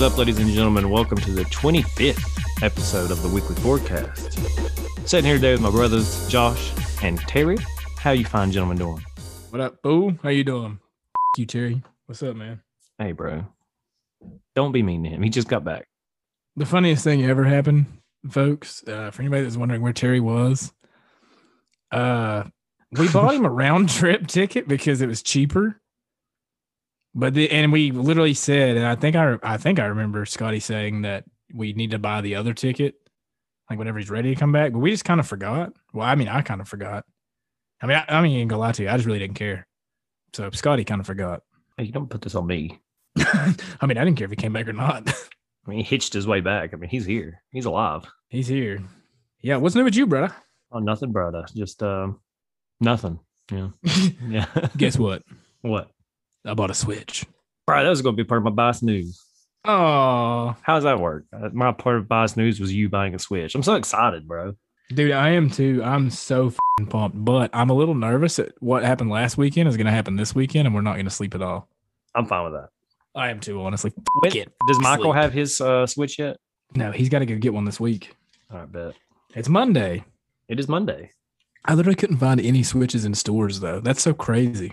is up, ladies and gentlemen? Welcome to the 25th episode of the Weekly Forecast. Sitting here today with my brothers Josh and Terry. How you fine gentlemen doing? What up, boo? How you doing? F- you, Terry. What's up, man? Hey, bro. Don't be mean to him. He just got back. The funniest thing ever happened, folks. Uh, for anybody that's wondering where Terry was, uh, we bought him a round trip ticket because it was cheaper. But the, and we literally said, and I think I I think I remember Scotty saying that we need to buy the other ticket, like whenever he's ready to come back. But we just kind of forgot. Well, I mean, I kind of forgot. I mean, I, I mean, gonna lie to you, I just really didn't care. So Scotty kind of forgot. Hey, you don't put this on me. I mean, I didn't care if he came back or not. I mean, he hitched his way back. I mean, he's here. He's alive. He's here. Yeah, what's new with you, brother? Oh, nothing, brother. Just um, nothing. Yeah. Yeah. Guess what? what? I bought a Switch. Bro, that was going to be part of my bias news. Oh, How does that work? Uh, My part of bias news was you buying a Switch. I'm so excited, bro. dude, I am too. I'm so fing pumped, but I'm a little nervous that what happened last weekend is going to happen this weekend, and we're not going to sleep at all. I'm fine with that. I am too, honestly. When- Get does Michael sleep. have his uh, Switch yet? No, he's got to go get one this week. I bet. It's Monday. It is Monday. I literally couldn't find any Switches in stores though. That's so crazy.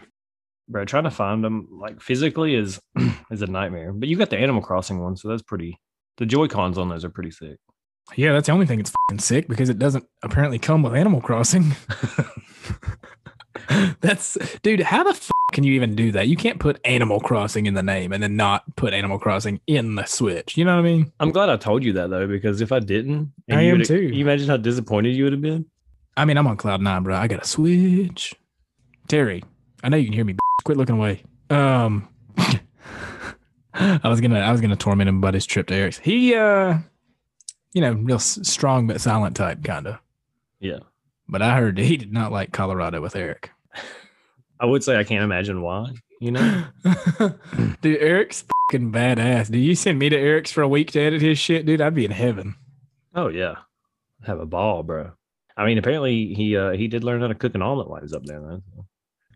Bro, trying to find them like physically is is a nightmare. But you got the Animal Crossing one, so that's pretty. The Joy Cons on those are pretty sick. Yeah, that's the only thing that's fucking sick because it doesn't apparently come with Animal Crossing. that's dude, how the fuck can you even do that? You can't put Animal Crossing in the name and then not put Animal Crossing in the Switch. You know what I mean? I'm glad I told you that though, because if I didn't, I am too. You imagine how disappointed you would have been. I mean, I'm on cloud nine, bro. I got a Switch. Terry, I know you can hear me. b- Quit looking away. Um, I was gonna, I was gonna torment him about his trip to Eric's. He, uh, you know, real s- strong but silent type, kind of. Yeah, But I heard he did not like Colorado with Eric. I would say I can't imagine why. You know, dude, Eric's fucking badass. Do you send me to Eric's for a week to edit his shit, dude? I'd be in heaven. oh yeah, have a ball, bro. I mean, apparently he uh he did learn how to cook an omelet while he was up there. Then.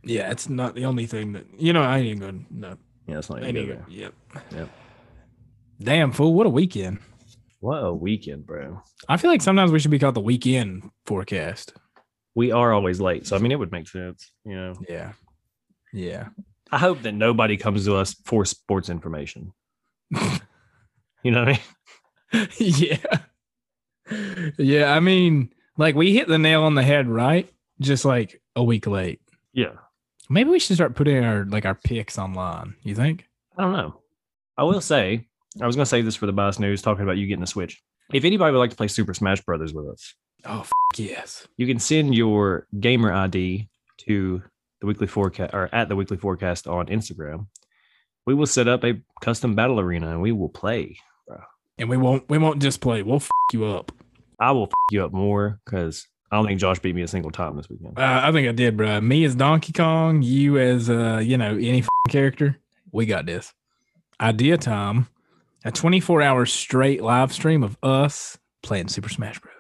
Yeah, it's not the only thing that you know. I ain't even going. No, Yeah, it's not I ain't even. Yep. Yep. Damn fool! What a weekend. What a weekend, bro. I feel like sometimes we should be called the weekend forecast. We are always late, so I mean, it would make sense. You know, Yeah. Yeah. I hope that nobody comes to us for sports information. You know what I mean? yeah. Yeah. I mean, like we hit the nail on the head, right? Just like a week late. Yeah. Maybe we should start putting our like our picks online. You think? I don't know. I will say, I was going to say this for the bias news, talking about you getting a Switch. If anybody would like to play Super Smash Brothers with us, Oh f- yes. you can send your gamer ID to the weekly forecast or at the weekly forecast on Instagram. We will set up a custom battle arena and we will play. And we won't we won't just play. We'll f- you up. I will f- you up more because I don't think Josh beat me a single time this weekend. Uh, I think I did, bro. Me as Donkey Kong, you as uh, you know, any character. We got this. Idea time. A 24 hour straight live stream of us playing Super Smash Bros.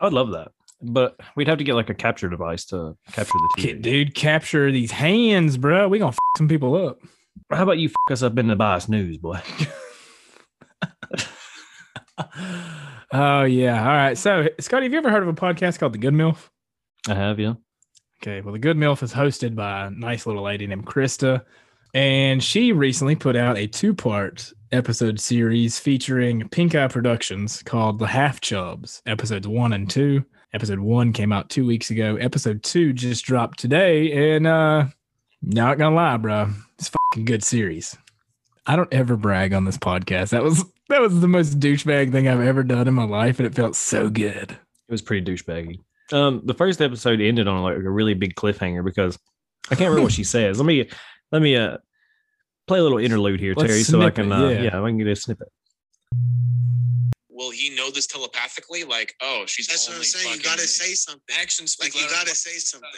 I would love that, but we'd have to get like a capture device to capture the TV. dude, capture these hands, bro. We gonna f- some people up. How about you f- us up in the bias news, boy? oh yeah. All right. So, Scotty, have you ever heard of a podcast called The Good MILF? I have, yeah. Okay. Well, The Good MILF is hosted by a nice little lady named Krista, and she recently put out a two-part episode series featuring Pink Eye Productions called The Half Chubs, episodes one and two. Episode one came out two weeks ago. Episode two just dropped today, and uh, not gonna lie, bro, it's a fucking good series. I don't ever brag on this podcast. That was that was the most douchebag thing I've ever done in my life, and it felt so good. It was pretty douchebaggy. Um, the first episode ended on like a really big cliffhanger because I can't remember what she says. Let me let me uh play a little interlude here, Let's Terry, so I can it, uh, yeah. yeah. I can get a snippet. will he know this telepathically? Like, oh, she's That's what I'm saying. You gotta say something. Actions speak Like, you gotta say something.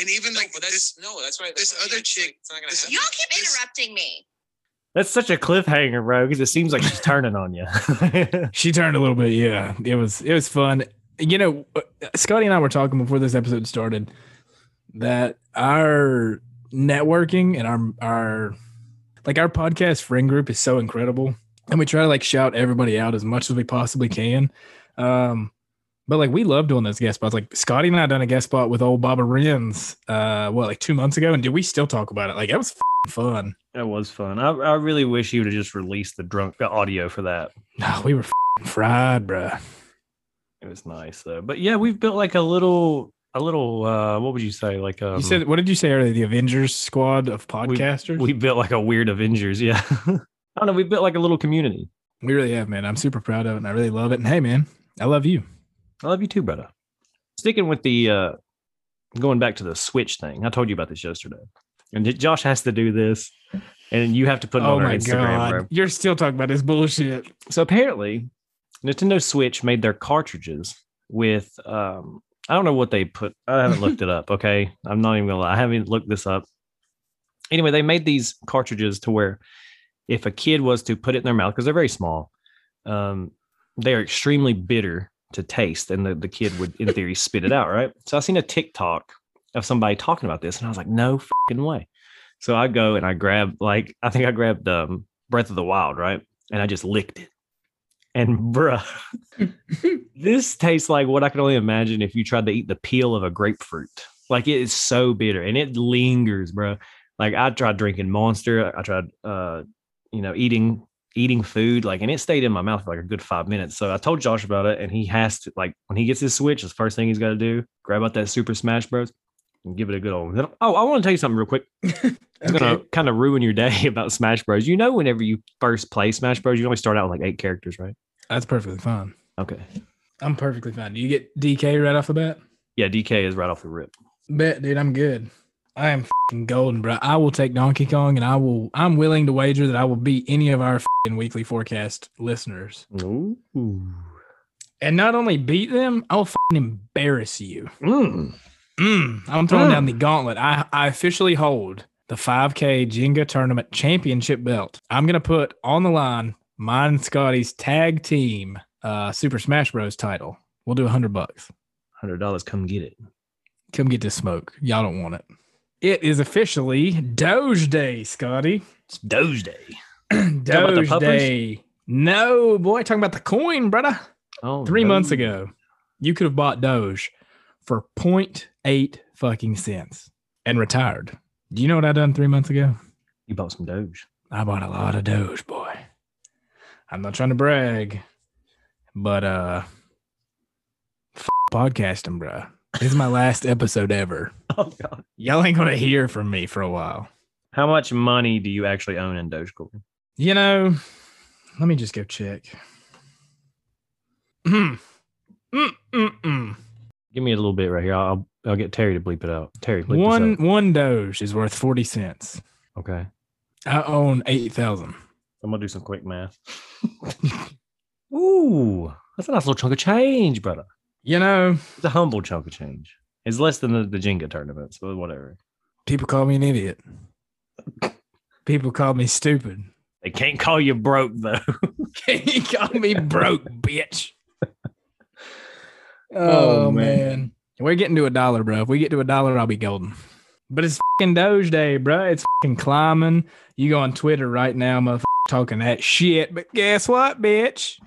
And even No, like this, no, that's right. this that's what other mean. Chick- like, it's not gonna this- Y'all keep This- interrupting me. That's such a cliffhanger, bro, because it seems like she's turning on you. She turned a little bit. Yeah, it was it was fun. You know, uh, Scotty and I were talking before this episode started that our networking and our our like our podcast friend group is so incredible. and we try to like shout everybody out as much as we possibly can. Um, but like we love doing those guest spots. Like Scotty and I done a guest spot with old Baba Rins, uh, what like two months ago, and did we still talk about it? Like it was fun. It was fun. I, I really wish you would have just released the drunk audio for that. No, we were f***ing fried, bruh. It was nice though. But yeah, we've built like a little a little uh what would you say? Like um, You said what did you say earlier? The Avengers squad of podcasters. we built like a weird Avengers, yeah. I don't know, we built like a little community. we really have, man. I'm super proud of it, and I really love it. And hey, man, I love you. I love you too, brother. Sticking with the uh going back to the switch thing. I told you about this yesterday. And Josh has to do this and you have to put it oh on our my Instagram, god, bro. you're still talking about this bullshit. So apparently, Nintendo Switch made their cartridges with um I don't know what they put. I haven't looked it up. Okay, I'm not even gonna lie. I haven't looked this up. Anyway, they made these cartridges to where if a kid was to put it in their mouth because they're very small, um, they are extremely bitter to taste, and the, the kid would, in theory, spit it out. Right. So I seen a TikTok of somebody talking about this, and I was like, no fucking way. So I go and I grab like I think I grabbed um, Breath of the Wild, right, and I just licked it. And bruh, this tastes like what I can only imagine if you tried to eat the peel of a grapefruit. Like it is so bitter and it lingers, bro. Like I tried drinking Monster. I tried, uh, you know, eating eating food. Like, and it stayed in my mouth for like a good five minutes. So I told Josh about it, and he has to like when he gets his Switch, the first thing he's got to do grab out that Super Smash Bros. And give it a good old. Oh, I want to tell you something real quick. It's gonna kind of ruin your day about Smash Bros. You know, whenever you first play Smash Bros, you only start out with like eight characters, right? That's perfectly fine. Okay. I'm perfectly fine. Do you get DK right off the bat? Yeah, DK is right off the rip. Bet, dude, I'm good. I am golden, bro. I will take Donkey Kong, and I will. I'm willing to wager that I will beat any of our weekly forecast listeners, Ooh. and not only beat them, I will fing embarrass you. Mm. Mm, I'm throwing down the gauntlet. I, I officially hold the 5K Jenga tournament championship belt. I'm gonna put on the line mine and Scotty's tag team uh, Super Smash Bros. title. We'll do a hundred bucks. Hundred dollars, come get it. Come get this smoke. Y'all don't want it. It is officially Doge Day, Scotty. It's Doge Day. about the Doge? Day. No, boy, talking about the coin, brother. Oh, Three months ago, you could have bought Doge for 0.8 fucking cents and retired. Do you know what I done three months ago? you bought some Doge. I bought a lot of Doge, boy. I'm not trying to brag, but uh, f- podcasting, bruh. This is my last episode ever. Oh God. Y'all ain't gonna hear from me for a while. How much money do you actually own in Dogecoin? You know, let me just go check. Mm, mm, mm. Give me a little bit right here. I'll I'll get Terry to bleep it out. Terry, bleep One this one Doge is worth forty cents. Okay. I own eight thousand. I'm gonna do some quick math. Ooh, that's a nice little chunk of change, brother. You know, It's a humble chunk of change. It's less than the, the Jenga tournament, so whatever. people call me an idiot. People call me stupid. They can't call you broke though. he call me broke, bitch. Oh, Oh, man. man. We're getting to a dollar, bro. If we get to a dollar, I'll be golden. But it's fucking Doge Day, bro. It's fucking climbing. You go on Twitter right now, motherfucker, talking that shit. But guess what, bitch?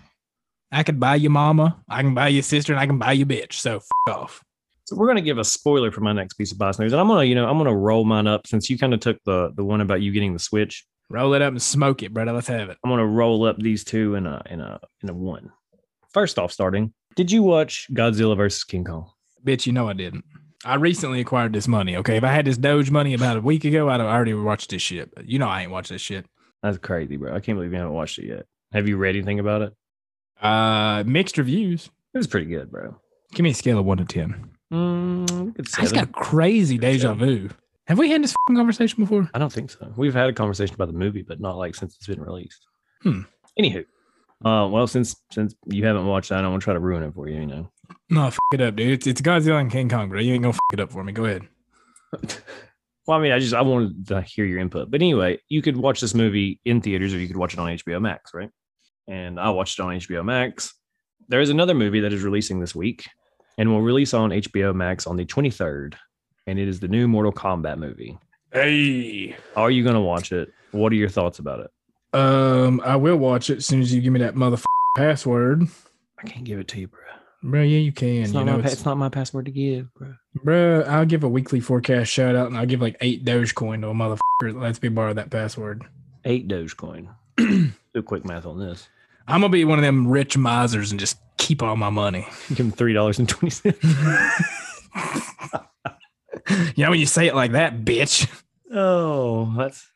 I could buy your mama, I can buy your sister, and I can buy your bitch. So f off. So we're gonna give a spoiler for my next piece of boss news, and I'm gonna, you know, I'm gonna roll mine up since you kind of took the the one about you getting the Switch. Roll it up and smoke it, brother. Let's have it. I'm gonna roll up these two in a in a in a one. First off, starting, did you watch Godzilla versus King Kong? Bitch, you know I didn't. I recently acquired this money. Okay. If I had this Doge money about a week ago, I'd have already watched this shit. But you know I ain't watched this shit. That's crazy, bro. I can't believe you haven't watched it yet. Have you read anything about it? Uh mixed reviews. It was pretty good, bro. Give me a scale of one to ten. Mm, I just got crazy deja vu. Have we had this fing conversation before? I don't think so. We've had a conversation about the movie, but not like since it's been released. Hmm. Anywho, uh, well, since since you haven't watched that, I don't want to try to ruin it for you. You know. No, f it up, dude. It's, it's Godzilla and King Kong, bro. You ain't gonna f it up for me. Go ahead. well, I mean, I just I wanted to hear your input, but anyway, you could watch this movie in theaters, or you could watch it on HBO Max, right? And I watched it on HBO Max. There is another movie that is releasing this week, and will release on HBO Max on the 23rd, and it is the new Mortal Kombat movie. Hey, Are you going to watch it? What are your thoughts about it? Um, I will watch it as soon as you give me that motherfucking password. I can't give it to you, bro. Bro, yeah, you can. It's you not, know, my, it's, it's not my password to give, bro. bro, I'll give a weekly forecast shout out and I'll give like eight Dogecoin to a motherfucker that lets me borrow that password. Eight Dogecoin. Do a quick math on this. I'm gonna be one of them rich misers and just keep all my money. Give him three dollars and twenty cents. You know when you say it like that, bitch. Oh, that's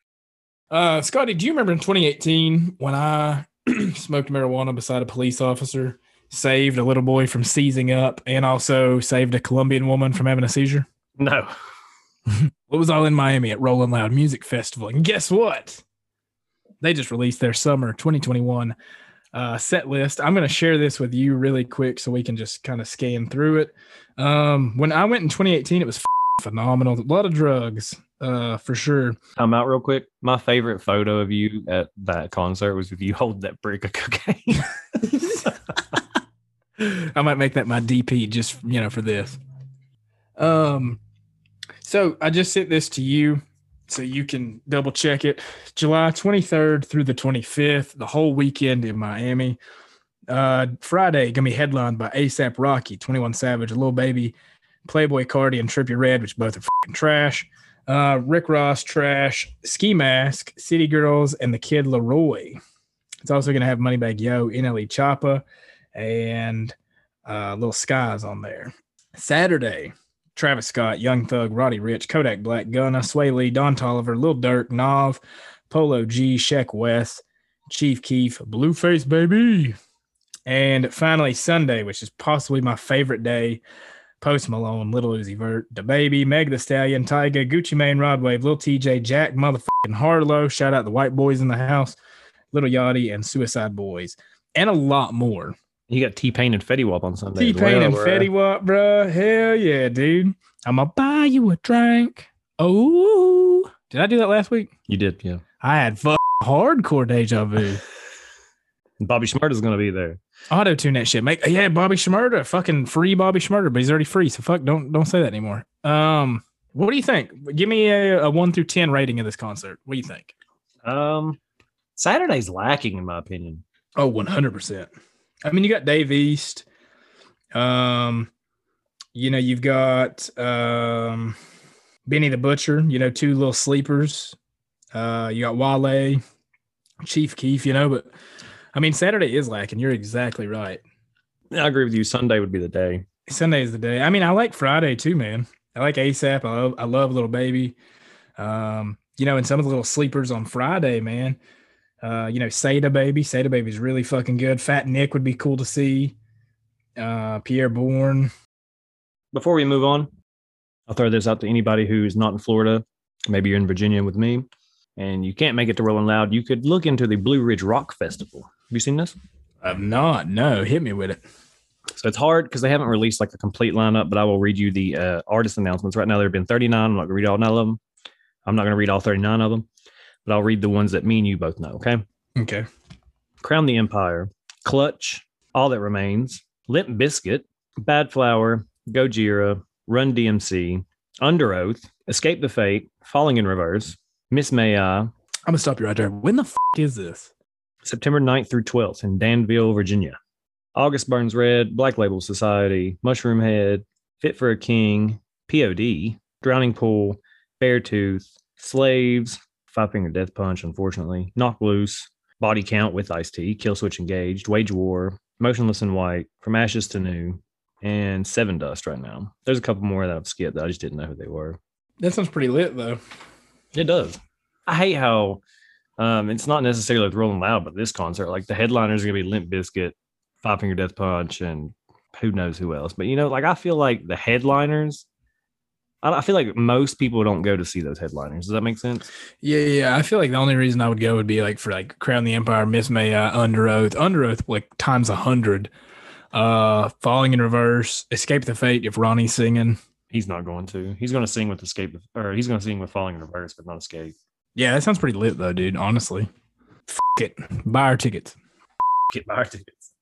Uh, Scotty, do you remember in 2018 when I smoked marijuana beside a police officer, saved a little boy from seizing up, and also saved a Colombian woman from having a seizure? no. It was all in Miami at Rolling Loud Music Festival. And guess what? They just released their summer 2021 uh, set list. I'm going to share this with you really quick so we can just kind of scan through it. Um, when I went in 2018, it was phenomenal. A lot of drugs, uh, for sure. Time out real quick. My favorite photo of you at that concert was with you holding that brick of cocaine. I might make that my DP just you know for this. Um, so I just sent this to you so you can double check it. July 23rd through the 25th, the whole weekend in Miami. Uh, Friday gonna be headlined by ASAP Rocky, 21 Savage, Little Baby, Playboi Carti, and Trippie Redd, which both are fucking trash. Uh, Rick Ross, trash. Ski Mask, City Girls, and the Kid LAROI. It's also gonna have Moneybagg Yo, NLE Choppa, and uh, Little Skies on there. Saturday, Travis Scott, Young Thug, Roddy Ricch, Kodak Black, Gunna, Swae Lee, Don Toliver, Lil Durk, Nav, Polo G, Sheck Wes, Chief Keef, Blueface Baby. And finally, Sunday, which is possibly my favorite day. Post Malone, Little Uzi Vert, The Baby, Meg the Stallion, Tyga, Gucci Mane, Rod Wave, Lil Tjay, Jack, motherfucking Harlow. Shout out the white boys in the house, Little Yachty, and Suicide Boys, and a lot more. You got T Pain and Fetty Wap on Sunday. T Pain well, and bro. Fetty Wap, bro. Hell yeah, dude. I'm gonna buy you a drink. Oh, did I do that last week? You did, yeah. I had fuck hardcore deja vu. And Bobby is going to be there. Auto tune that shit. Make yeah, Bobby Shmurda, fucking free Bobby Shmurda, but he's already free. So fuck, don't don't say that anymore. Um, what do you think? Give me a, a one through ten rating of this concert. What do you think? Um, Saturday's lacking, in my opinion. Oh, 100 percent. I mean, you got Dave East. Um, you know, you've got um Benny the Butcher. You know, two little sleepers. Uh, you got Wale, Chief Keef. You know, but I mean, Saturday is lacking. You're exactly right. I agree with you. Sunday would be the day. Sunday is the day. I mean, I like Friday too, man. I like ASAP. I love, I love Little Baby. Um, you know, and some of the little sleepers on Friday, man. Uh, you know, Sada Baby. Sada Baby's really fucking good. Fat Nick would be cool to see. Uh, Pierre Bourne. Before we move on, I'll throw this out to anybody who's not in Florida. Maybe you're in Virginia with me and you can't make it to Rolling Loud. You could look into the Blue Ridge Rock Festival. Have you seen this? I've not. No, hit me with it. So it's hard because they haven't released like a complete lineup, but I will read you the uh, artist announcements. Right now, there have been 39. I'm not going to read all nine of them. I'm not going to read all 39 of them, but I'll read the ones that me and you both know. Okay. Okay. Crown the Empire, Clutch, All That Remains, Limp Bizkit, Bad Flower, Gojira, Run DMC, Underoath, Escape the Fate, Falling in Reverse, Miss May I, I'm gonna stop you right there. When the f- is this? September 9th through 12th in Danville, Virginia. August Burns Red, Black Label Society, Mushroomhead, Fit for a King, POD, Drowning Pool, Beartooth, Slaves, Five Finger Death Punch, unfortunately, Knock Loose, Body Count with Ice T, Kill Switch Engaged, Wage War, Motionless in White, From Ashes to New, and Sevendust right now. There's a couple more that I've skipped that I just didn't know who they were. That sounds pretty lit though. It does. I hate how um, it's not necessarily with Rolling Loud, but this concert, like the headliners are gonna be Limp Bizkit, Five Finger Death Punch, and who knows who else. But you know, like I feel like the headliners, I, I feel like most people don't go to see those headliners. Does that make sense? Yeah, yeah. I feel like the only reason I would go would be like for like Crown the Empire, Miss May, I, Underoath, Under Oath, like times a hundred. Uh, Falling in Reverse, Escape the Fate. If Ronnie's singing, He's not going to. He's going to sing with Escape, or he's going to sing with Falling in Reverse, but not Escape. yeah, that sounds pretty lit though, dude. Honestly, F- it, buy our tickets. Get our tickets.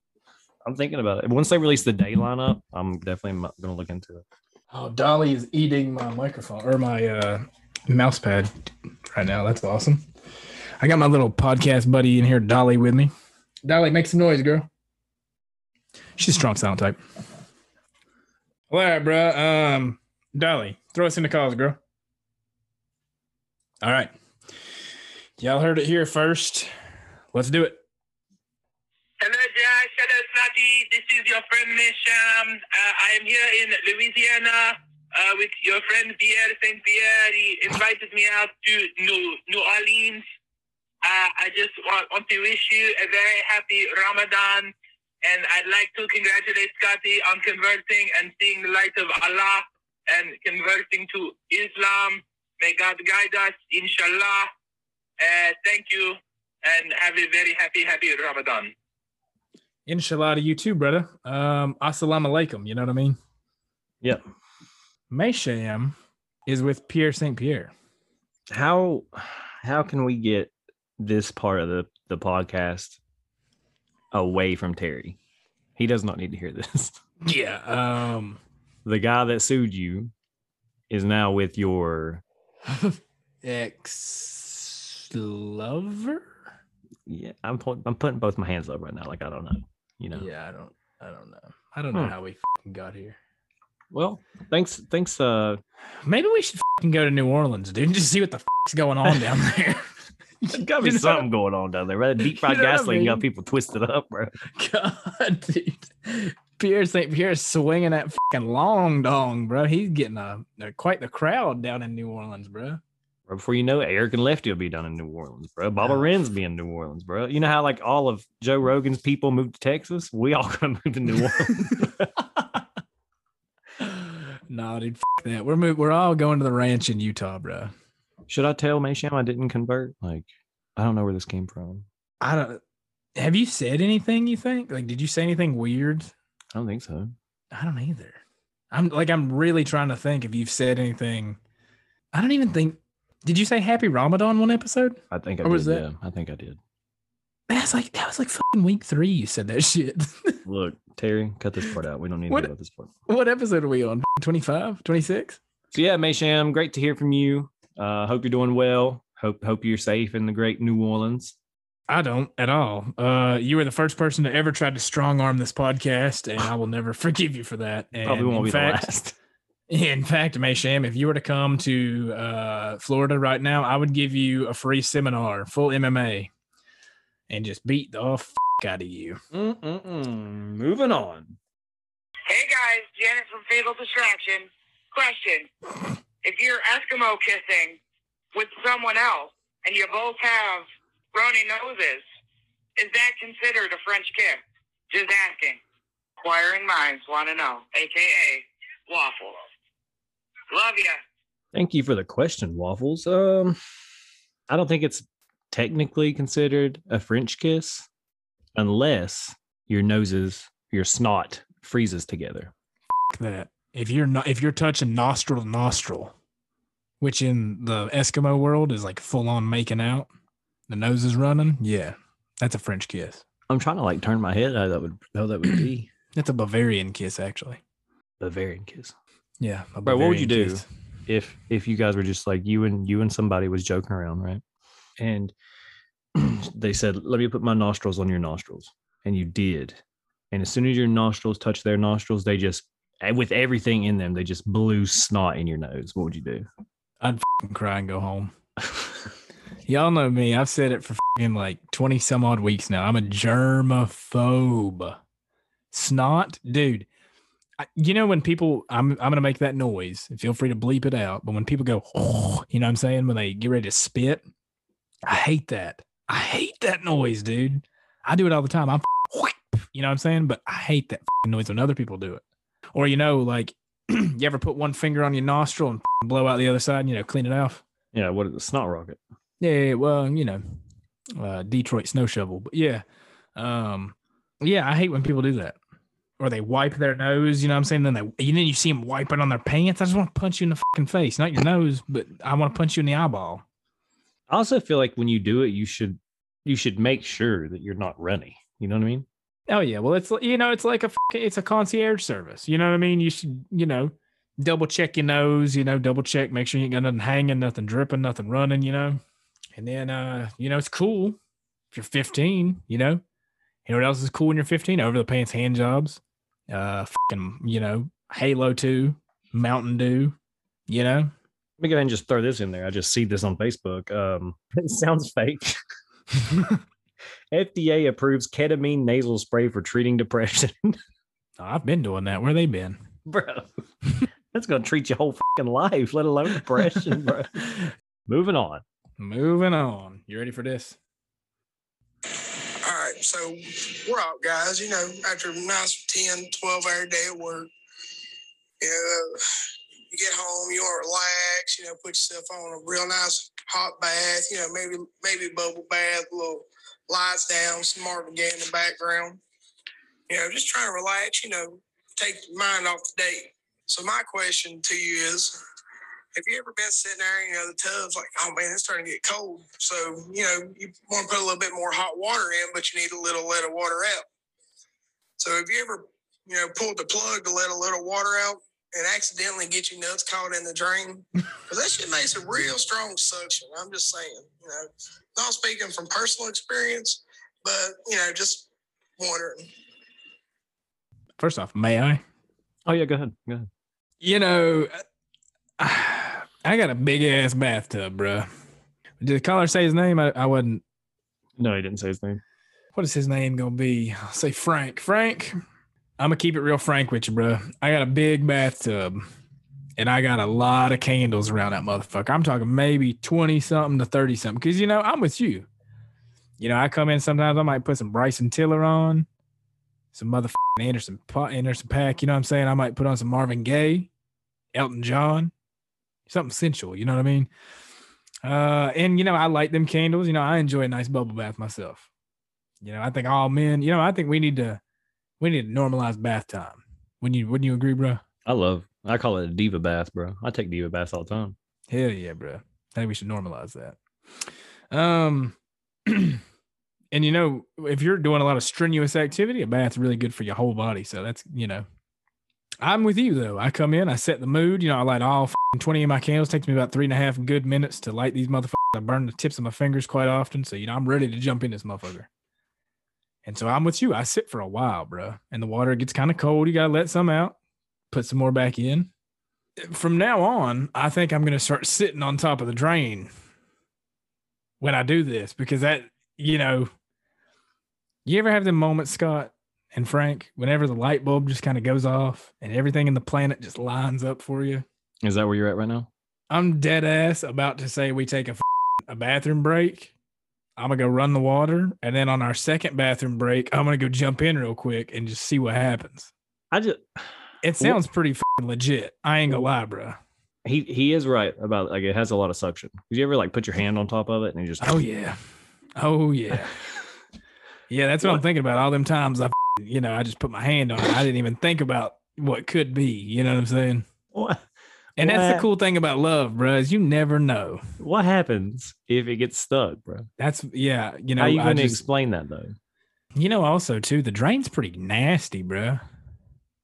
I'm thinking about it. Once they release the day lineup, I'm definitely going to look into it. Oh, Dolly is eating my microphone or my uh, mouse pad right now. That's awesome. I got my little podcast buddy in here, Dolly, with me. Dolly, make some noise, girl. She's a strong sound type. All right, bro. Um, Dolly, throw us in the calls, girl. All right. Y'all heard it here first. Let's do it. Hello, Josh. Hello, Snotty. This friend Misham. Uh, I am here in Louisiana uh, with your friend Pierre St. Pierre. He invited me out to New, New Orleans. Uh, I just want, want to wish you a very happy Ramadan. And I'd like to congratulate Scotty on converting and seeing the light of Allah and converting to Islam. May God guide us, inshallah. Uh, thank you and have a very happy, happy Ramadan. Inshallah to you too, brother. Um, assalamu alaikum. You know what I mean? Yep. Maysham is with Pierre St. Pierre. How how can we get this part of the the podcast away from Terry? He does not need to hear this. Yeah. Um, The guy that sued you is now with your ex lover. yeah. I'm put, I'm putting both my hands up right now, like I don't know. You know. Yeah, I don't. I don't know. I don't know Hmm. how we fing got here. Well, thanks thanks. Uh, Maybe we should fing go to New Orleans, dude, and just see what the is going on down there. there's gotta be You know- something going on down there. Right? Deep fried You know what I gasoline got people twisted up, bro. God, dude. Pierre St. Pierre's swinging that fucking long dong, bro. He's getting a, a- quite the crowd down in New Orleans, bro. Right Before you know it, Eric and Lefty will be down in New Orleans, bro. Baba Oh. Ren's be in New Orleans, bro. You know how like all of Joe Rogan's people moved to Texas? We all gonna move to New Orleans. nah, dude, fuck that. We're mov- we're all going to the ranch in Utah, bro. Should I tell Maysham I didn't convert? Like, I don't know where this came from. I don't. Have you said anything? You think? Like, did you say anything weird? I don't think so. I don't either. I'm like, I'm really trying to think if you've said anything. I don't even think. Did you say Happy Ramadan one episode? I think I Or did. was that- Yeah, I think I did. That's like that was like fucking week three. You said that shit. Look, Terry, cut this part out. We don't need What- to about this part. what episode are we on? 25, 26? So yeah, Maysham, great to hear from you. Uh, hope you're doing well. Hope hope you're safe in the great New Orleans. I don't at all. Uh, you were the first person to ever try to strong arm this podcast, and I will never forgive you for that. And Probably won't in be fact, the last. In fact, Maysham, if you were to come to uh, Florida right now, I would give you a free seminar, full MMA, and just beat the f- out of you. Mm-mm-mm. Moving on. Hey guys, Janet from Fatal Distraction. Question. If you're Eskimo kissing with someone else and you both have runny noses, is that considered a French kiss? Just asking. Inquiring minds want to know, aka Waffles. Love ya. Thank you for the question, Waffles. Um, I don't think it's technically considered a French kiss unless your noses, your snot freezes together. F- that if you're not if you're touching nostril to nostril, which in the Eskimo world is like full on making out, the nose is running. Yeah, that's a French kiss. I'm trying to like turn my head how that would how that would be. That's a Bavarian kiss, actually. Bavarian kiss. Yeah. Bro, what would you do? If if you guys were just like you and you and somebody was joking around, right? And they said, Let me put my nostrils on your nostrils. And you did. And as soon as your nostrils touched their nostrils, they just eh, with everything in them, they just blew snot in your nose. What would you do? I'd fing cry and go home. Y'all know me. I've said it for fing like 20 some odd weeks now. I'm a germaphobe. Snot, dude. You know when people I'm I'm gonna make that noise. Feel free to bleep it out. But when people go, oh, you know what I'm saying? When they get ready to spit, I hate that. I hate that noise, dude. I do it all the time. I'm you know what I'm saying? But I hate that noise when other people do it. Or you know, like you ever put one finger on your nostril and blow out the other side, and, you know, clean it off. yeah, what is it? Snot rocket. Yeah, yeah, well, you know, uh, Detroit snow shovel, but yeah, um, yeah, I hate when people do that, or they wipe their nose. You know what I'm saying? Then they, and then you see them wiping on their pants. I just want to punch you in the fucking face, not your nose, but I want to punch you in the eyeball. I also feel like when you do it, you should you should make sure that you're not runny. You know what I mean? Oh yeah, well, it's you know, it's like a it's a concierge service. You know what I mean? You should, you know, double check your nose. You know, double check, make sure you ain't got nothing hanging, nothing dripping, nothing running. You know, And then uh, you know, it's cool if you're 15, you know. You know what else is cool when you're 15? Over the pants hand jobs. Uh fucking, you know, Halo 2, Mountain Dew, you know. Let me go ahead and just throw this in there. I just see this on Facebook. Um, it sounds fake. FDA approves ketamine nasal spray for treating depression. I've been doing that. Where they been? bro, that's going to treat your whole fucking life, let alone depression, bro. Moving on. Moving on. You ready for this? So we're out, guys. You know, after a nice 10, 12 hour day at work, you know, you get home, you want to relax, you know, put yourself on a real nice hot bath, you know, maybe maybe bubble bath, little lights down, some Marvin Gaye in the background. You know, just trying to relax, you know, take your mind off the day. So my question to you is, have you ever been sitting there, you know, the tub's like, oh man, it's starting to get cold. So, you know, you want to put a little bit more hot water in, but you need a little let of water out. So have you ever, you know, pulled the plug to let a little water out and accidentally get your nuts caught in the drain? Because that shit makes a real strong suction. I'm just saying, you know, not speaking from personal experience, but, you know, just wondering. First off, may I? Oh, yeah, go ahead. Go ahead. You know, I got a big ass bathtub, bro. Did the caller say his name? I, I wasn't. No, he didn't say his name. What is his name gonna be? I'll say Frank. Frank. I'm gonna keep it real frank with you, bro. I got a big bathtub, and I got a lot of candles around that motherfucker. I'm talking maybe twenty something to thirty something. Because you know I'm with you. You know I come in sometimes. I might put some Bryson Tiller on, some motherfucking Anderson Anderson Paak. You know what I'm saying? I might put on some Marvin Gaye, Elton John, something sensual. You know what I mean? Uh, and you know I light them candles. You know I enjoy a nice bubble bath myself. You know I think all men. You know I think we need to we need to normalize bath time. Wouldn't you wouldn't you agree, bro? I love, I call it a diva bath, bro. I take diva baths all the time. Hell yeah, bro. I think we should normalize that. Um, and you know, if you're doing a lot of strenuous activity, a bath's really good for your whole body. So that's you know, I'm with you though. I come in, I set the mood. You know, I light all f***ing twenty of my candles. Takes me about three and a half good minutes to light these motherfuckers. I burn the tips of my fingers quite often, so you know I'm ready to jump in this motherfucker. And so I'm with you. I sit for a while, bro. And the water gets kind of cold. You gotta let some out, put some more back in. From now on, I think I'm gonna start sitting on top of the drain when I do this because that, you know, you ever have the moment, Scott and Frank, whenever the light bulb just kind of goes off and everything in the planet just lines up for you? Is that where you're at right now? I'm dead ass about to say we take a, f- a bathroom break. I'm gonna go run the water, and then on our second bathroom break, I'm gonna go jump in real quick and just see what happens. I just, It sounds pretty f- legit. I ain't gonna lie, bro. he he is right about like it has a lot of suction. Did you ever like put your hand on top of it and you just Oh yeah, oh yeah, yeah. That's what, I'm thinking about. All them times I, f- you know, I just put my hand on it. I didn't even think about what could be. You know what I'm saying? what And that's the cool thing about love, bro. Is you never know. what happens if it gets stuck, bro? That's yeah. You know, How you I gonna explain that though? You know, also too, the drain's pretty nasty, bruh.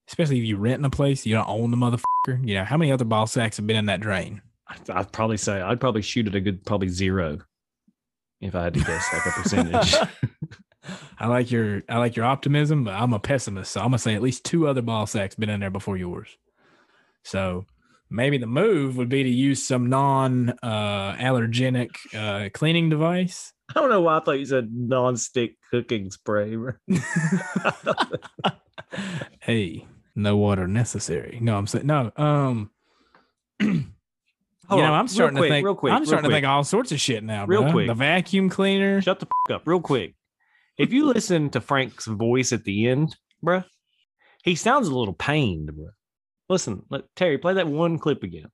Especially if you renting a place, you don't own the motherfucker. You know, how many other ball sacks have been in that drain? I'd, I'd probably say I'd probably shoot at a good probably zero if I had to guess like a percentage. I like your I like your optimism, but I'm a pessimist, so I'm gonna say at least two other ball sacks been in there before yours. So maybe the move would be to use some non uh, allergenic uh, cleaning device. I don't know why I thought you said non-stick cooking spray. Hey, no water necessary. No, I'm saying no. Um, you Hold know, on, I'm starting quick, to think. real quick, I'm starting to think all sorts of shit now. Real bruh. quick. the vacuum cleaner. Shut the f- up real quick. If you listen to Frank's voice at the end, bruh, he sounds a little pained, bruh. Listen, let Terry play that one clip again.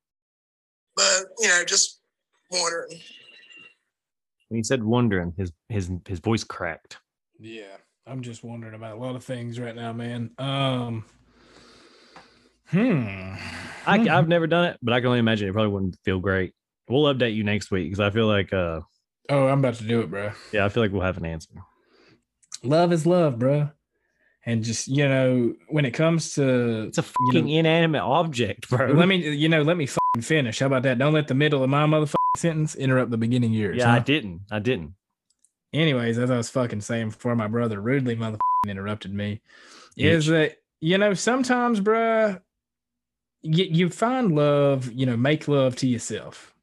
But, you know, just wondering. When he said wondering, his his his voice cracked. Yeah, I'm just wondering about a lot of things right now, man. Um, hmm. I, I've never done it, but I can only imagine it probably wouldn't feel great. We'll update you next week because I feel like, uh, Oh, I'm about to do it, bro. yeah, I feel like we'll have an answer. Love is love, bro. And just you know, when it comes to It's a you know, fucking inanimate object, bro. let me, you know, let me fucking finish. How about that? Don't let the middle of my motherfucking sentence interrupt the beginning years. Yeah, I didn't. I didn't. Anyways, as I was fucking saying before, my brother rudely mother interrupted me. Is that you know sometimes, bruh, you, you find love, you know, make love to yourself.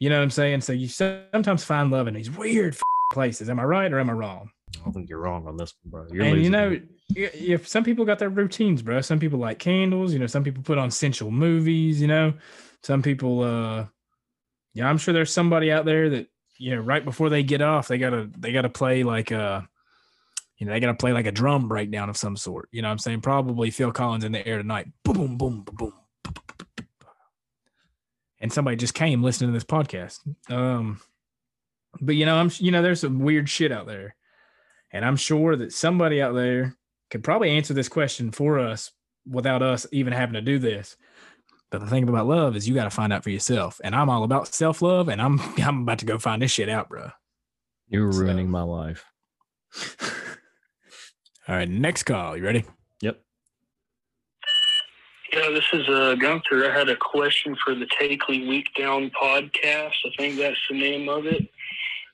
You know what I'm saying? So you sometimes find love in these weird places. Am I right or am I wrong? I don't think you're wrong on this one, bro. You're and you know, me. If some people got their routines, bro. Some people like candles. You know, some people put on sensual movies. You know, some people. uh Yeah, I'm sure there's somebody out there that you know right before they get off, they gotta they gotta play like uh you know they gotta play like a drum breakdown of some sort. You know, I'm saying probably Phil Collins in the air tonight. Boom, boom, boom, boom. And somebody just came listening to this podcast. Um, but you know, I'm you know, there's some weird shit out there. And I'm sure that somebody out there could probably answer this question for us without us even having to do this. But the thing about love is you got to find out for yourself. And I'm all about self love, and I'm I'm about to go find this shit out, bro. You're so- ruining my life. all right, next call. You ready? Yep. Yeah, this is uh, Gunther. I had a question for the Takely Week Down podcast. I think that's the name of it.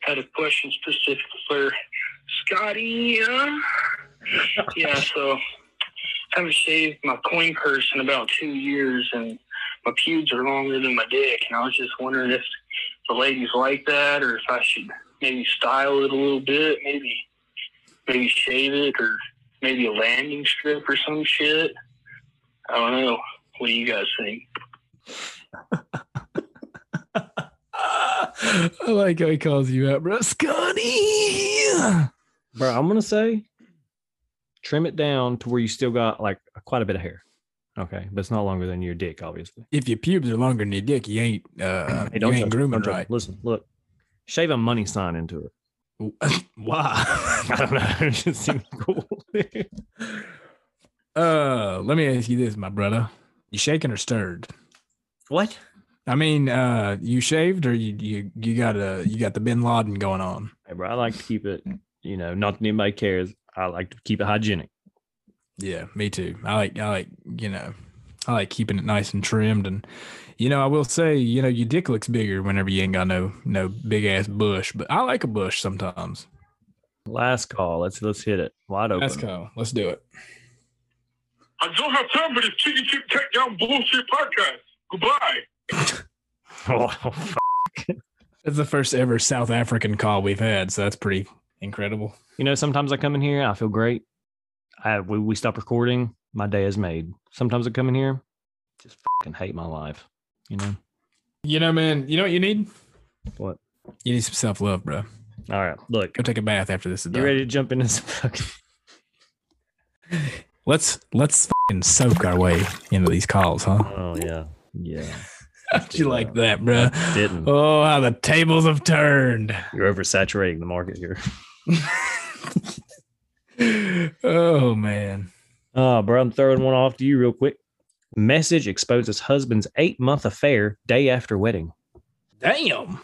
Had a question specifically for Scotty. Uh, yeah, so I haven't shaved my coin purse in about two years, and my pubes are longer than my dick. And I was just wondering if the ladies like that, or if I should maybe style it a little bit, maybe maybe shave it, or maybe a landing strip or some shit. I don't know. What do you guys think? I like how he calls you out, bro. Scotty. Bro, I'm gonna say trim it down to where you still got like quite a bit of hair. Okay, but it's not longer than your dick, obviously. If your pubes are longer than your dick, you ain't uh Hey, don't ain't touch it, grooming don't touch it. right. Listen, look, shave a money sign into it. Why? I don't know. It just seems cool. uh, let me ask you this, my brother. You shaking or stirred? what? I mean, uh, you shaved or you you you got a you got the Bin Laden going on? Hey, bro, I like to keep it. You know, not that anybody cares. I like to keep it hygienic. Yeah, me too. I like I like you know, I like keeping it nice and trimmed, and you know, I will say, you know, your dick looks bigger whenever you ain't got no no big ass bush, but I like a bush sometimes. Last call. Let's let's hit it wide open. Let's go. Let's do it. I don't have time for this chicken chip takedown bullshit podcast. Goodbye. Oh, f- It's the first ever South African call we've had, so that's pretty incredible. you know, sometimes I come in here, I feel great. I we, we stop recording, my day is made. Sometimes I come in here, just fucking hate my life. You know You know, man. You know what you need? what? You need some self love, bro. All right, look, Go take a bath after this is done. you ready to jump into some fucking? Let's let's fucking soak our way into these calls, huh? Oh yeah, yeah. How'd you like that, bro? Didn't Oh, how the tables have turned. you're oversaturating the market here? oh man. Oh, bro, I'm throwing one off to you real quick. Message exposes husband's eight month affair day after wedding. Damn.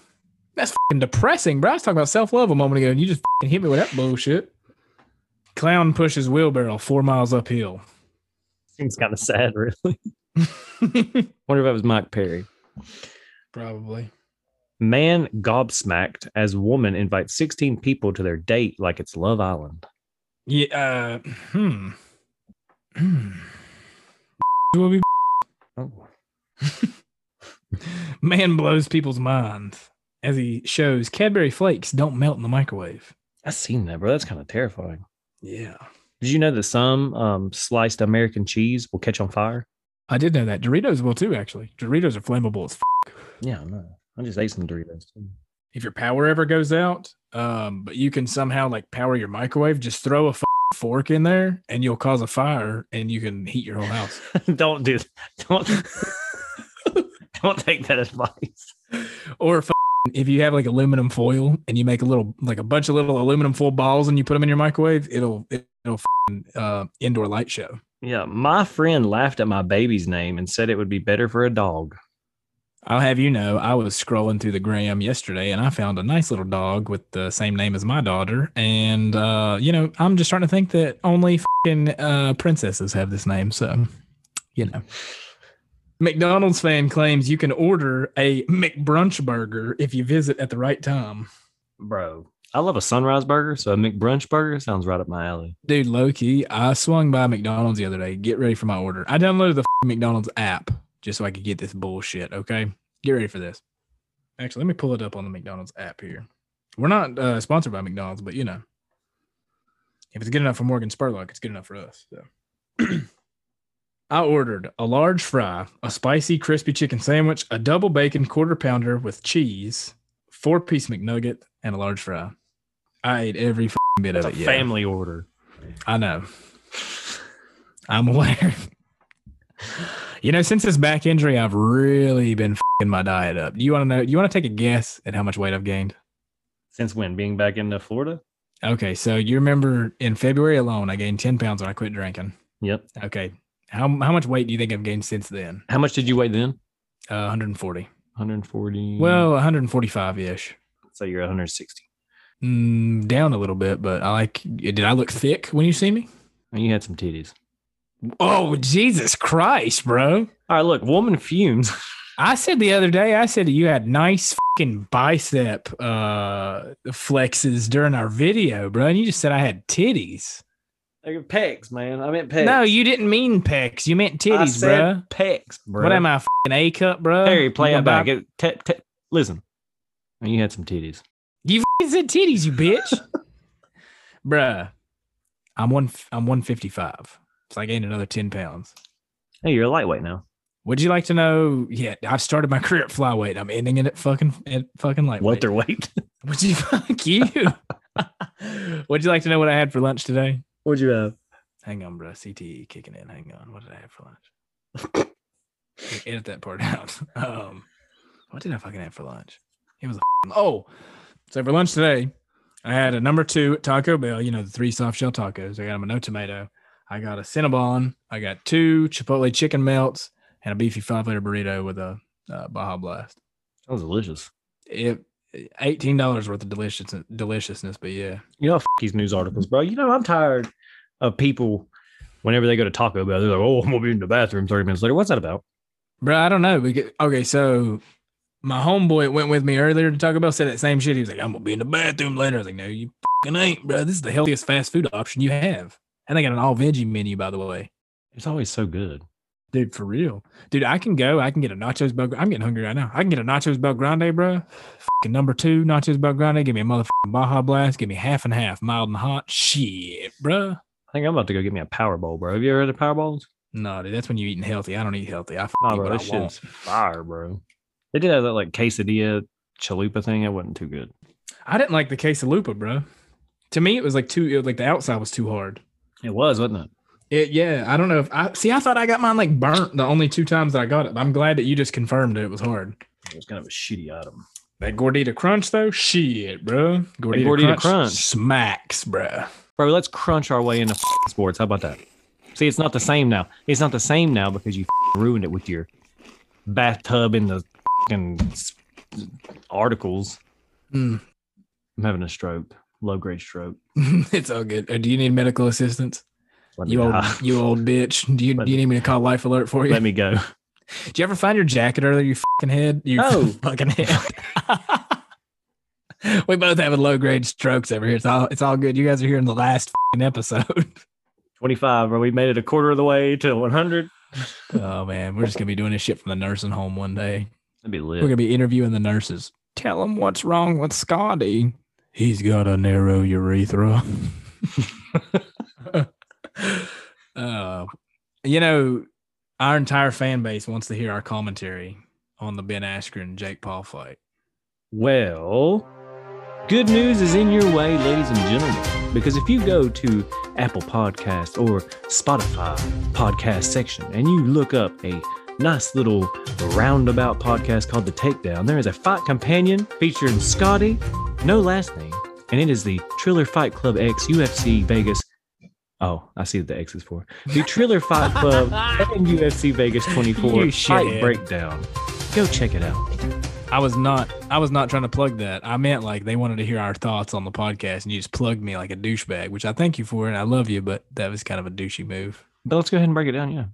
That's fucking depressing, bro. I was talking about self love a moment ago, and you just hit me with that bullshit. Clown pushes wheelbarrow four miles uphill. Seems kind of sad, really. Wonder if that was Mike Perry. Probably. Man gobsmacked as woman invites 16 people to their date like it's Love Island. Yeah. Uh, hmm. Hmm. Will be Oh, man blows people's minds as he shows Cadbury flakes don't melt in the microwave. I've seen that, bro. That's kind of terrifying. Yeah. Did you know that some um, sliced American cheese will catch on fire? I did know that. Doritos will too, actually. Doritos are flammable as f- Yeah, I know. I just ate some Doritos. Too. if your power ever goes out, um, but you can somehow like power your microwave, just throw a fork in there and you'll cause a fire and you can heat your whole house. don't do don't don't take that advice. or if, if you have like aluminum foil and you make a little like a bunch of little aluminum foil balls and you put them in your microwave, it'll it'll f- uh, indoor light show. Yeah, my friend laughed at my baby's name and said it would be better for a dog. I'll have you know, I was scrolling through the gram yesterday and I found a nice little dog with the same name as my daughter. And, uh, you know, I'm just starting to think that only fucking uh, princesses have this name. So, you know, McDonald's fan claims you can order a McBrunch burger if you visit at the right time. Bro, I love a sunrise burger, so a McBrunch burger sounds right up my alley. Dude, low key, I swung by McDonald's the other day. Get ready for my order. I downloaded the McDonald's app just so I could get this bullshit. Okay, get ready for this. Actually, let me pull it up on the McDonald's app here. We're not uh, sponsored by McDonald's, but you know, if it's good enough for Morgan Spurlock, it's good enough for us. So. I ordered a large fry, a spicy crispy chicken sandwich, a double bacon quarter pounder with cheese, four piece McNugget, and a large fry. I ate every bit That's of it. Yeah. family order. I know. I'm aware. you know, since this back injury, I've really been fing my diet up. Do you want to know? Do you want to take a guess at how much weight I've gained? Since when? Being back into Florida? Okay, so you remember in February alone, I gained 10 pounds when I quit drinking. Yep. Okay. How, how much weight do you think I've gained since then? How much did you weigh then? Uh, 140. 140. Well, 145 ish. so you're 160. Mm, down a little bit, but I like. Did I look thick when you see me? And you had some titties. Oh, Jesus Christ, bro. All right, look, woman fumes. I said the other day, I said you had nice fucking bicep uh flexes during our video, bro. And you just said I had titties. Like pecs, man. I meant pecs. No, you didn't mean pecs. You meant titties, bro. pecs, bro. What am I, fucking A cup, bro? Harry, play it back. It- te- te- listen. You had some titties. You fucking said titties, you bitch. Bruh. I'm one I'm 155. So I gained another 10 pounds. Hey, you're a lightweight now. Would you like to know? Yeah, I've started my career at flyweight. I'm ending it at fucking at fucking lightweight. Welterweight. Would you fuck you? Would you like to know what I had for lunch today? What'd you have? Hang on, bro. CTE kicking in. Hang on. What did I have for lunch? Edit that part out. Um, what did I fucking have for lunch? It was a oh. So for lunch today, I had a number two at Taco Bell. You know the three soft shell tacos. I got them a no tomato. I got a Cinnabon. I got two Chipotle chicken melts and a beefy five layer burrito with a uh, Baja Blast. That was delicious. It eighteen dollars worth of delicious deliciousness, but yeah. You know, f- these news articles, bro. You know, I'm tired of people whenever they go to Taco Bell, they're like, oh, I'm going to be in the bathroom 30 minutes later. What's that about? Bro, I don't know. Because, okay, so my homeboy went with me earlier to Taco Bell said that same shit. He was like, I'm gonna be in the bathroom later. I was like, No, you fucking ain't, bro. This is the healthiest fast food option you have. And they got an all veggie menu, by the way. It's always so good. Dude, for real. Dude, I can go. I can get a nachos bell. I'm getting hungry right now. I can get a nachos bell grande, bro. Fucking number two nachos bell grande. Give me a motherfucking Baja Blast. Give me half and half, mild and hot. Shit, bro. I think I'm about to go get me a Power Bowl, bro. Have you ever heard of Power Bowls? No, dude, that's when you're eating healthy. I don't eat healthy. I Nah, bro, that shit's fire, bro. They did have that like quesadilla chalupa thing. It wasn't too good. I didn't like the quesalupa, bro. To me, it was like too. It was like the outside was too hard. It was, wasn't it? It, yeah, I don't know if I see. I thought I got mine like burnt the only two times that I got it. I'm glad that you just confirmed that it was hard. It was kind of a shitty item. That gordita crunch though, shit, bro. Gordita, Gordita crunch, Crunch. smacks, bro. Bro, let's crunch our way into sports. How about that? See, it's not the same now. It's not the same now because you ruined it with your bathtub in the articles. Mm. I'm having a stroke, low grade stroke. it's all good. Uh, Do you need medical assistance? You old, you old bitch. Do you Let do you need me to call Life Alert for you? Let me go. Did you ever find your jacket earlier? You fucking head. You No. fucking head. we both having low grade strokes over here. It's all it's all good. You guys are here in the last fucking episode. 25, bro. We made it a quarter of the way to 100. oh man, we're just gonna be doing this shit from the nursing home one day. That'd be We're gonna be interviewing the nurses. Tell them what's wrong with Scotty. He's got a narrow urethra. uh, you know, our entire fan base wants to hear our commentary on the Ben Askren Jake Paul fight. Well, good news is in your way, ladies and gentlemen. Because if you go to Apple Podcast or Spotify podcast section and you look up a nice little roundabout podcast called The Takedown, there is a fight companion featuring Scotty, no last name, and it is the Triller Fight Club X UFC Vegas. Oh, I see what the X is for. The Triller Fight Club and UFC Vegas 24 You fight breakdown. Go check it out. I was not I was not trying to plug that. I meant like they wanted to hear our thoughts on the podcast and you just plugged me like a douchebag, which I thank you for and I love you, but that was kind of a douchey move. But let's go ahead and break it down. Yeah.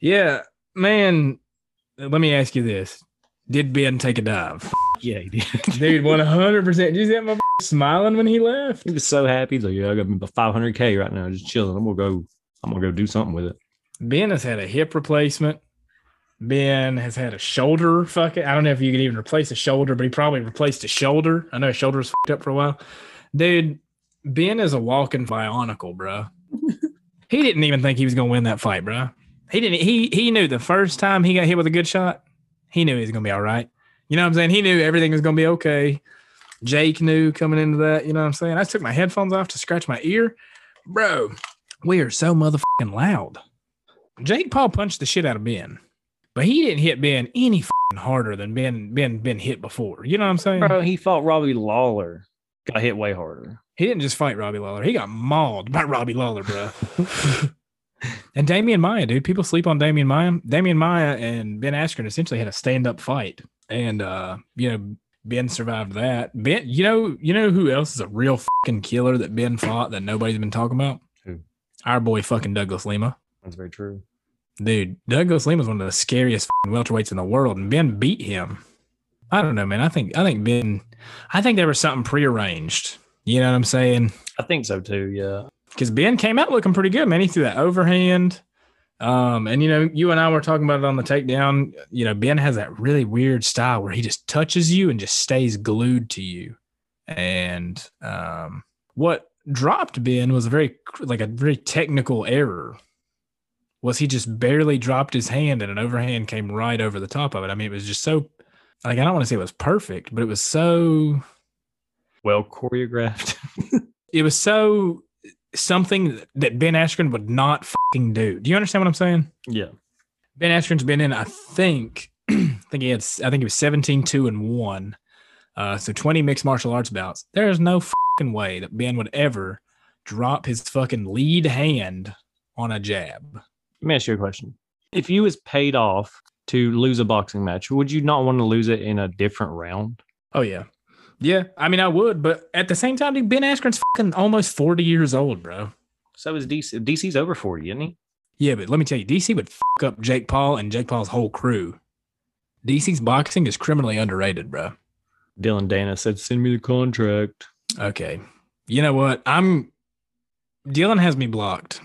Yeah, man. let me ask you this: Did Ben take a dive? Yeah, he did. Dude, one hundred percent. Did you see that motherfucker smiling when he left? he was so happy. He's like, "Yeah, I got about 500k right now, just chilling. I'm gonna go. I'm gonna go do something with it." Ben has had a hip replacement. Ben has had a shoulder fucking. I don't know if you can even replace a shoulder, but he probably replaced a shoulder. I know his shoulder was fucked up for a while. Dude, Ben is a walking bionicle, bro. he didn't even think he was gonna win that fight, bro. He didn't. He he knew the first time he got hit with a good shot, he knew he was gonna be all right. You know what I'm saying? He knew everything was gonna be okay. Jake knew coming into that. You know what I'm saying? I took my headphones off to scratch my ear, bro. We are so motherfucking loud. Jake Paul punched the shit out of Ben, but he didn't hit Ben any fucking harder than Ben Ben been hit before. You know what I'm saying? Bro, he fought Robbie Lawler. Got hit way harder. He didn't just fight Robbie Lawler. He got mauled by Robbie Lawler, bro. and Demian Maia, dude. People sleep on Demian Maia. Demian Maia and Ben Askren essentially had a stand-up fight. And uh, you know, Ben survived that. Ben, you know, you know who else is a real fucking killer that Ben fought that nobody's been talking about? Who? Our boy fucking Douglas Lima. That's very true. Dude, Douglas Lima is one of the scariest fucking welterweights in the world, and Ben beat him. I don't know, man. I think I think Ben, I think there was something prearranged. You know what I'm saying? I think so too. Yeah. Because Ben came out looking pretty good, man. He threw that overhand. Um, and you know, you and I were talking about it on the takedown. You know, Ben has that really weird style where he just touches you and just stays glued to you. And um, what dropped Ben was a very like a very technical error. Was he just barely dropped his hand and an overhand came right over the top of it? I mean, it was just so like I don't want to say it was perfect, but it was so Well choreographed. it was so something that Ben Askren would not fucking do. Do you understand what I'm saying? yeah. Ben Askren's been in, I think, I think he had, I think he was 17, 2, and 1. Uh, so 20 mixed martial arts bouts. There is no fucking way that Ben would ever drop his fucking lead hand on a jab. Let me ask you a question. If you was paid off to lose a boxing match, would you not want to lose it in a different round? Oh, yeah. Yeah. I mean, I would, but at the same time, dude, Ben Askren's fucking almost 40 years old, bro. So is DC. DC's over 40, isn't he? Yeah, but let me tell you, DC would fuck up Jake Paul and Jake Paul's whole crew. DC's boxing is criminally underrated, bro. Dillon Danis said, send me the contract. Okay. You know what? I'm Dillon has me blocked,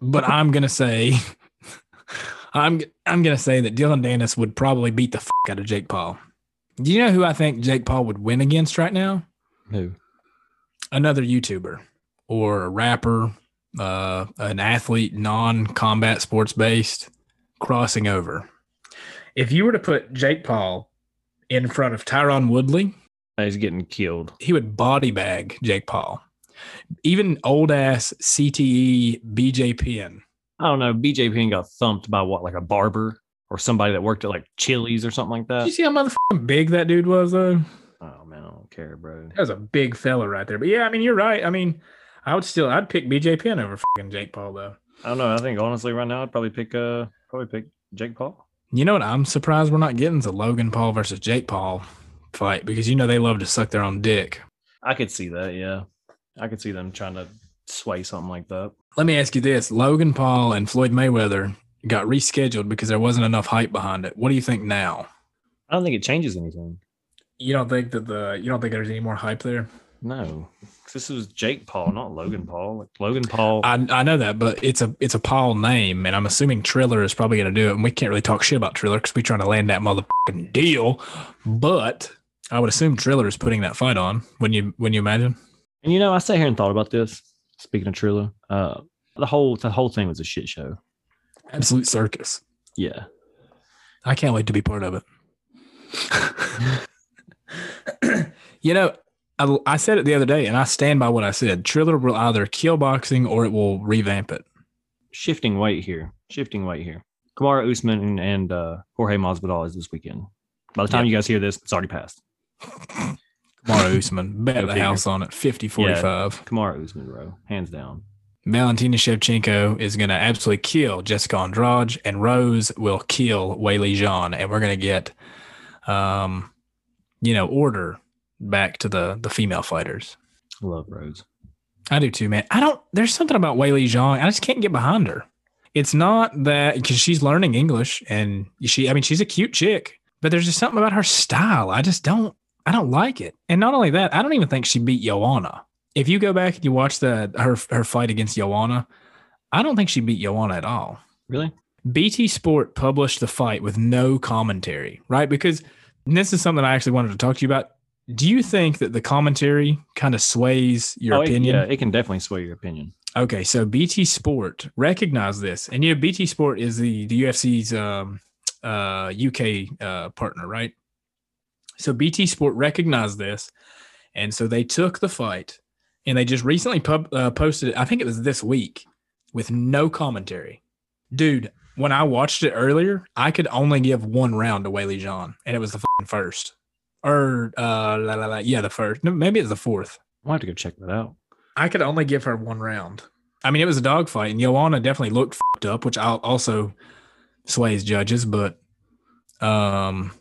but I'm gonna say I'm I'm gonna say that Dillon Danis would probably beat the fuck out of Jake Paul. Do you know who I think Jake Paul would win against right now? Who? Another YouTuber or a rapper, uh, an athlete, non-combat sports based, crossing over. If you were to put Jake Paul in front of Tyron Woodley, He's getting killed. he would body bag Jake Paul. Even old ass CTE BJ Penn. I don't know. BJ Penn got thumped by what, like a barber or somebody that worked at like Chili's or something like Did you see how motherfucking big that dude was though? Oh man, I don't care, bro. That was a big fella right there. But yeah, I mean, you're right. I mean, I would still, I'd pick BJ Penn over fucking Jake Paul though. I don't know. I think honestly, right now, I'd probably pick uh probably pick Jake Paul. You know what? I'm surprised we're not getting to Logan Paul versus Jake Paul fight because you know they love to suck their own dick. I could see that. Yeah, I could see them trying to sway something like that. Let me ask you this: Logan Paul and Floyd Mayweather got rescheduled because there wasn't enough hype behind it. What do you think now? I don't think it changes anything. You don't think that the you don't think there's any more hype there? No, this was Jake Paul, not Logan Paul. Like Logan Paul. I I know that, but it's a it's a Paul name, and I'm assuming Triller is probably going to do it. And we can't really talk shit about Triller because we're trying to land that motherfucking deal. But I would assume Triller is putting that fight on. When you when you imagine? and you know, I sat here and thought about this. Speaking of Triller, uh, the whole the whole thing was a shit show. Absolute circus. Yeah, I can't wait to be part of it. you know, I, I said it the other day, and I stand by what I said. Triller will either kill boxing or it will revamp it. shifting weight here. Shifting weight here. Kamaru Usman and, uh, Jorge Masvidal is this weekend. By the time you guys hear this, it's already passed. Mara Usman, bet the house on it, 50 45. Kamaru Usman, bro, hands down. Valentina Shevchenko is going to absolutely kill Jessica Andrade, and Rose will kill Weili Zhang, and we're going to get, um, you know, order back to the the female fighters. I love Rose. I do too, man. I don't. There's something about Weili Zhang. I just can't get behind her. It's not that because she's learning English and she, I mean, she's a cute chick, but there's just something about her style. I just don't, I don't like it. And not only that, I don't even think she beat Joanna. If you go back and you watch the her her fight against Joanna, I don't think she beat Joanna at all. Really? BT Sport published the fight with no commentary, right? Because this is something I actually wanted to talk to you about. Do you think that the commentary kind of sways your Oh, it- opinion? yeah, it can definitely sway your opinion. Okay, so BT Sport recognized this, and you know BT Sport is the the UFC's um, uh, UK uh, partner, right? So BT Sport recognized this, and so they took the fight, and they just recently pub, uh, posted it. I think it was this week with no commentary, dude. When I watched it earlier, I could only give one round to Weili Zhang, and it was the fucking first, or uh, la, la, la, yeah, the first. No, maybe it's the fourth. I'll have to go check that out. I could only give her one round. I mean, it was a dogfight, and Joanna definitely looked fucked up, which I'll also sways judges. But um,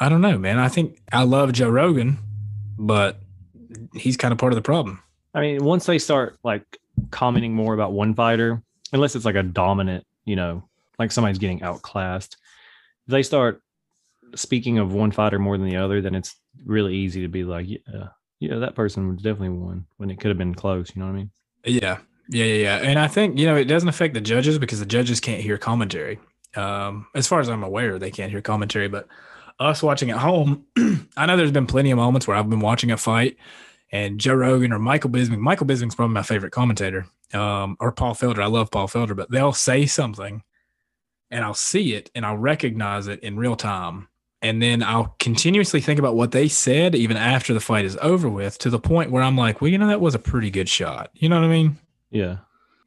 I don't know, man. I think I love Joe Rogan, but he's kind of part of the problem. I mean, once they start like commenting more about one fighter, unless it's like a dominant, you know, like somebody's getting outclassed, if they start speaking of one fighter more than the other, then it's really easy to be like, yeah, yeah, that person was definitely won when it could have been close. You know what I mean? Yeah, yeah, yeah, yeah. And I think you know it doesn't affect the judges because the judges can't hear commentary. Um, as far as I'm aware, they can't hear commentary. But us watching at home, I know there's been plenty of moments where I've been watching a fight, and Joe Rogan or Michael Bisping. Michael Bisping's probably my favorite commentator. Um, or Paul Felder. I love Paul Felder, but they'll say something, and I'll see it and I'll recognize it in real time. And then I'll continuously think about what they said even after the fight is over with to the point where I'm like, well, you know, that was a pretty good shot. You know what I mean? Yeah.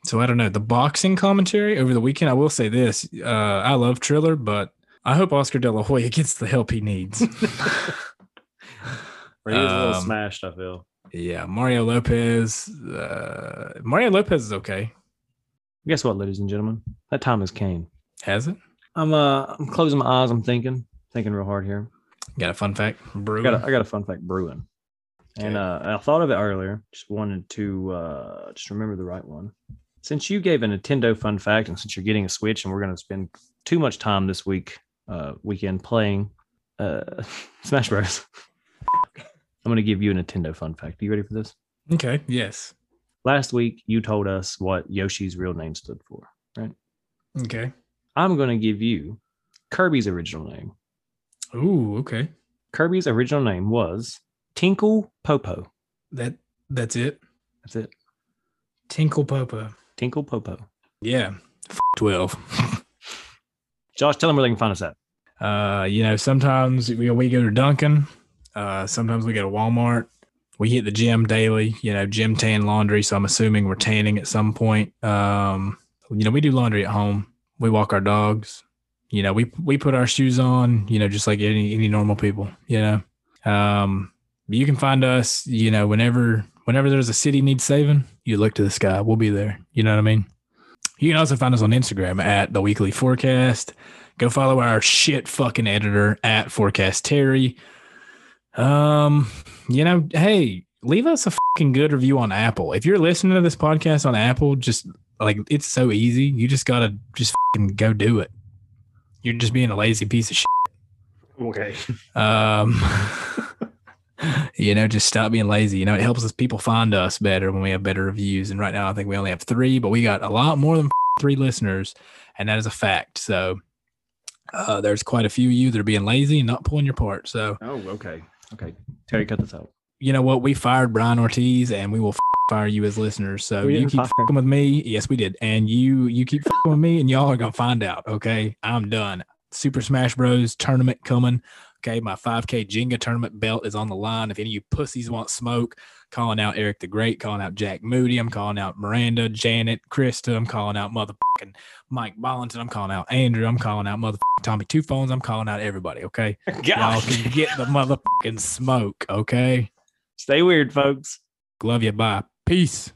So I don't know. The boxing commentary over the weekend, I will say this. Uh, I love Triller, but I hope Oscar De La Hoya gets the help he needs. He was a little Um, smashed. I feel. Yeah, Mario Lopez. Uh, Mario Lopez is okay. Guess what, ladies and gentlemen? That time has came. Has it? I'm uh, I'm closing my eyes. I'm thinking, thinking real hard here. Got a fun fact? I Brewing. got a, I got a fun fact brewing. And uh, I thought of it earlier. Just wanted to uh, just remember the right one. Since you gave a Nintendo fun fact, and since you're getting a Switch, and we're going to spend too much time this week uh, weekend playing uh, Smash Bros. I'm going to give you a Nintendo fun fact. Are you ready for this? okay. Yes. Last week, you told us what Yoshi's real name stood for. Right? Okay. I'm going to give you Kirby's original name. Ooh. Okay. Kirby's original name was Tinkle Popo. That that's it. That's it. Tinkle Popo. Tinkle Popo. Yeah. F- Twelve. Josh, tell them where they can find us at. Uh, you know, sometimes we we go to Dunkin'. Uh, sometimes we go to Walmart. We hit the gym daily. You know, gym tan laundry. So I'm assuming we're tanning at some point. Um, you know, we do laundry at home. We walk our dogs. You know, we we put our shoes on. You know, just like any any normal people. You know, um, you can find us. You know, whenever whenever there's a city needs saving, you look to the sky. We'll be there. You know what I mean? You can also find us on Instagram at the Weekly Forecast. Go follow our shit fucking editor at Forecast Terry. Um, you know, hey, leave us a fucking good review on Apple. If you're listening to this podcast on Apple, just like it's so easy. You just gotta just fucking go do it. You're just being a lazy piece of shit. Okay. Um, you know, just stop being lazy. You know, it helps us people find us better when we have better reviews. And right now, I think we only have three, but we got a lot more than three listeners, and that is a fact. So uh, there's quite a few of you that are being lazy and not pulling your part. So Oh, okay. Okay. Terry, cut this out. you know what? We fired Brian Ortiz, and we will f- fire you as listeners. So We you keep fucking with me. Yes, we did, and you you keep fucking with me, and y'all are gonna find out. Okay, I'm done. Super Smash Bros. tournament coming. Okay, my 5K Jenga tournament belt is on the line. If any of you pussies want smoke, calling out Eric the Great, calling out Jack Moody, I'm calling out Miranda, Janet, Krista, I'm calling out motherfucking Mike Bollington, I'm calling out Andrew, I'm calling out motherfucking Tommy Two Phones, I'm calling out everybody. Okay, y'all can get the motherfucking smoke. Okay, Stay weird, folks. love you. Bye. Peace.